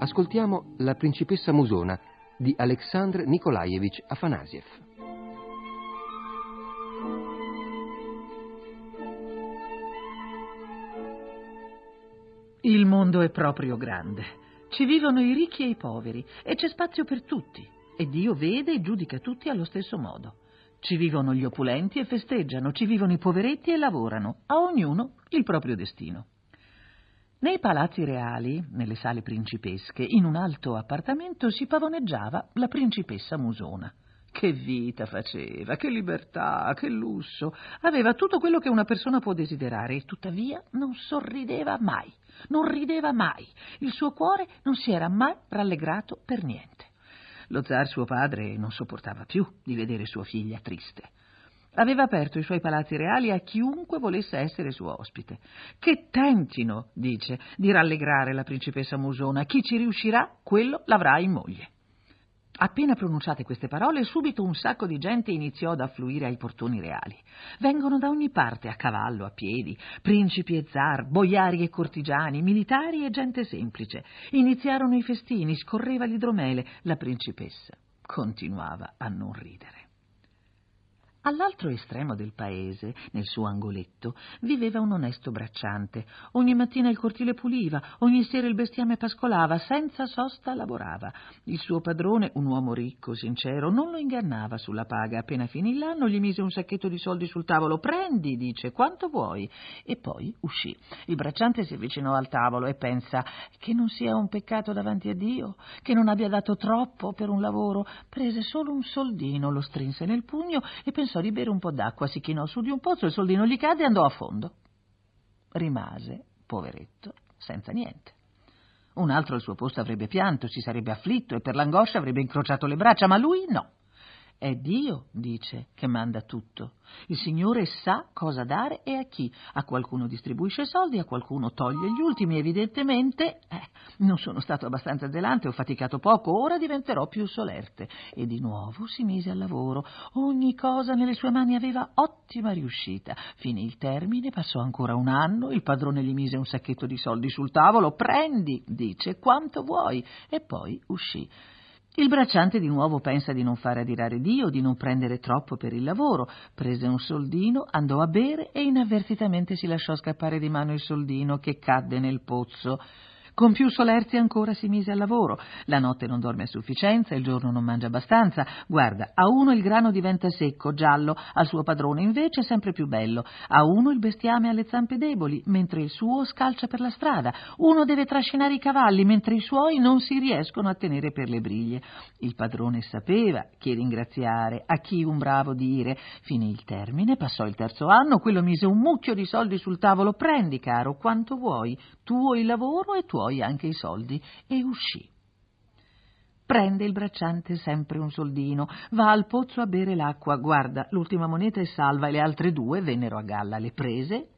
ascoltiamo La principessa Musona di Alexandr Nikolaevich Afanasiev. Il mondo è proprio grande. Ci vivono i ricchi e i poveri e c'è spazio per tutti. E Dio vede e giudica tutti allo stesso modo. Ci vivono gli opulenti e festeggiano, ci vivono i poveretti e lavorano, a ognuno il proprio destino. Nei palazzi reali, nelle sale principesche, in un alto appartamento si pavoneggiava la principessa Musona. Che vita faceva, che libertà, che lusso. Aveva tutto quello che una persona può desiderare e tuttavia non sorrideva mai, non rideva mai. Il suo cuore non si era mai rallegrato per niente. Lo zar suo padre non sopportava più di vedere sua figlia triste. Aveva aperto i suoi palazzi reali a chiunque volesse essere suo ospite. Che tentino, dice, di rallegrare la principessa Musona. Chi ci riuscirà, quello l'avrà in moglie. Appena pronunciate queste parole, subito un sacco di gente iniziò ad affluire ai portoni reali. Vengono da ogni parte, a cavallo, a piedi, principi e zar, boiari e cortigiani, militari e gente semplice. Iniziarono i festini, scorreva l'idromele, la principessa continuava a non ridere. All'altro estremo del paese, nel suo angoletto, viveva un onesto bracciante. Ogni mattina il cortile puliva, ogni sera il bestiame pascolava, senza sosta lavorava. Il suo padrone, un uomo ricco, sincero, non lo ingannava sulla paga. Appena finì l'anno gli mise un sacchetto di soldi sul tavolo. Prendi, dice, quanto vuoi. E poi uscì. Il bracciante si avvicinò al tavolo e pensa che non sia un peccato davanti a Dio, che non abbia dato troppo per un lavoro. Prese solo un soldino, lo strinse nel pugno e pensò pensò di bere un po' d'acqua, si chinò su di un pozzo, il soldino gli cadde e andò a fondo. Rimase, poveretto, senza niente. Un altro al suo posto avrebbe pianto, si sarebbe afflitto e per l'angoscia avrebbe incrociato le braccia, ma lui no. È Dio, dice, che manda tutto. Il Signore sa cosa dare e a chi. A qualcuno distribuisce soldi, a qualcuno toglie gli ultimi. Evidentemente, eh, non sono stato abbastanza zelante, ho faticato poco, ora diventerò più solerte. E di nuovo si mise al lavoro. Ogni cosa nelle sue mani aveva ottima riuscita. Finì il termine, passò ancora un anno, il padrone gli mise un sacchetto di soldi sul tavolo. Prendi, dice, quanto vuoi. E poi uscì. Il bracciante di nuovo pensa di non fare adirare Dio, di non prendere troppo per il lavoro. Prese un soldino, andò a bere e inavvertitamente si lasciò scappare di mano il soldino che cadde nel pozzo. Con più solerzia ancora si mise al lavoro. La notte non dorme a sufficienza, il giorno non mangia abbastanza. Guarda, a uno il grano diventa secco, giallo, al suo padrone invece sempre più bello. A uno il bestiame ha le zampe deboli, mentre il suo scalcia per la strada. Uno deve trascinare i cavalli, mentre i suoi non si riescono a tenere per le briglie. Il padrone sapeva chi ringraziare, a chi un bravo dire. Finì il termine, passò il terzo anno, quello mise un mucchio di soldi sul tavolo. Prendi, caro, quanto vuoi. Tuo il lavoro e tuoi poi anche i soldi e uscì. Prende il bracciante sempre un soldino, va al pozzo a bere l'acqua, guarda, l'ultima moneta è salva e le altre due vennero a galla, le prese,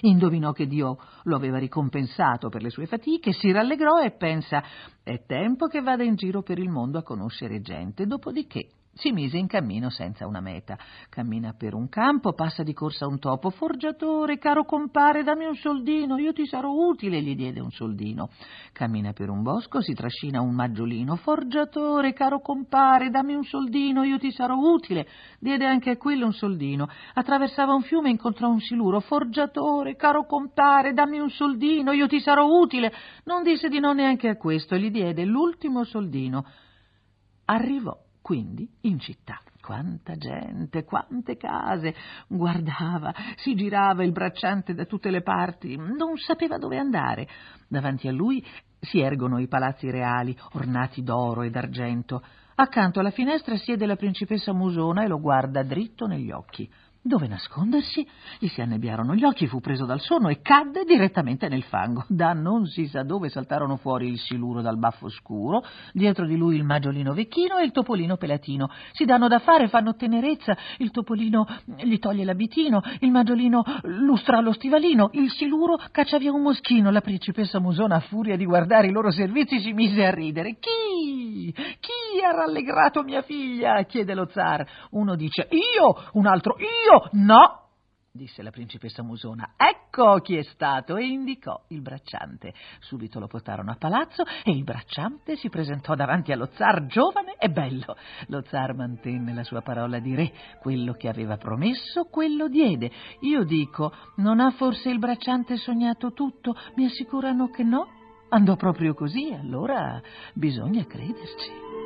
indovinò che Dio lo aveva ricompensato per le sue fatiche, si rallegrò e pensa è tempo che vada in giro per il mondo a conoscere gente, dopodiché si mise in cammino senza una meta. Cammina per un campo, passa di corsa un topo. Forgiatore, caro compare, dammi un soldino, io ti sarò utile, gli diede un soldino. Cammina per un bosco, si trascina un maggiolino. Forgiatore, caro compare, dammi un soldino, io ti sarò utile, diede anche a quello un soldino. Attraversava un fiume e incontrò un siluro. Forgiatore, caro compare, dammi un soldino, io ti sarò utile. Non disse di no neanche a questo e gli diede l'ultimo soldino. Arrivò quindi in città. Quanta gente, quante case. Guardava, si girava il bracciante da tutte le parti, non sapeva dove andare. Davanti a lui si ergono i palazzi reali, ornati d'oro e d'argento. Accanto alla finestra siede la principessa Musona e lo guarda dritto negli occhi. Dove nascondersi? Gli si annebbiarono gli occhi, fu preso dal sonno e cadde direttamente nel fango. Da non si sa dove saltarono fuori il siluro dal baffo scuro, dietro di lui il maggiolino vecchino e il topolino pelatino. Si danno da fare, fanno tenerezza, il topolino gli toglie l'abitino, il maggiolino lustra lo stivalino, il siluro caccia via un moschino. La principessa Musona, a furia di guardare i loro servizi, si mise a ridere. Chi? Chi ha rallegrato mia figlia? chiede lo zar. Uno dice io, un altro io, no! disse la principessa Musona. Ecco chi è stato e indicò il bracciante. Subito lo portarono a palazzo e il bracciante si presentò davanti allo zar giovane e bello. Lo zar mantenne la sua parola di re, quello che aveva promesso, quello diede. Io dico, non ha forse il bracciante sognato tutto? Mi assicurano che no. Andò proprio così, allora bisogna crederci.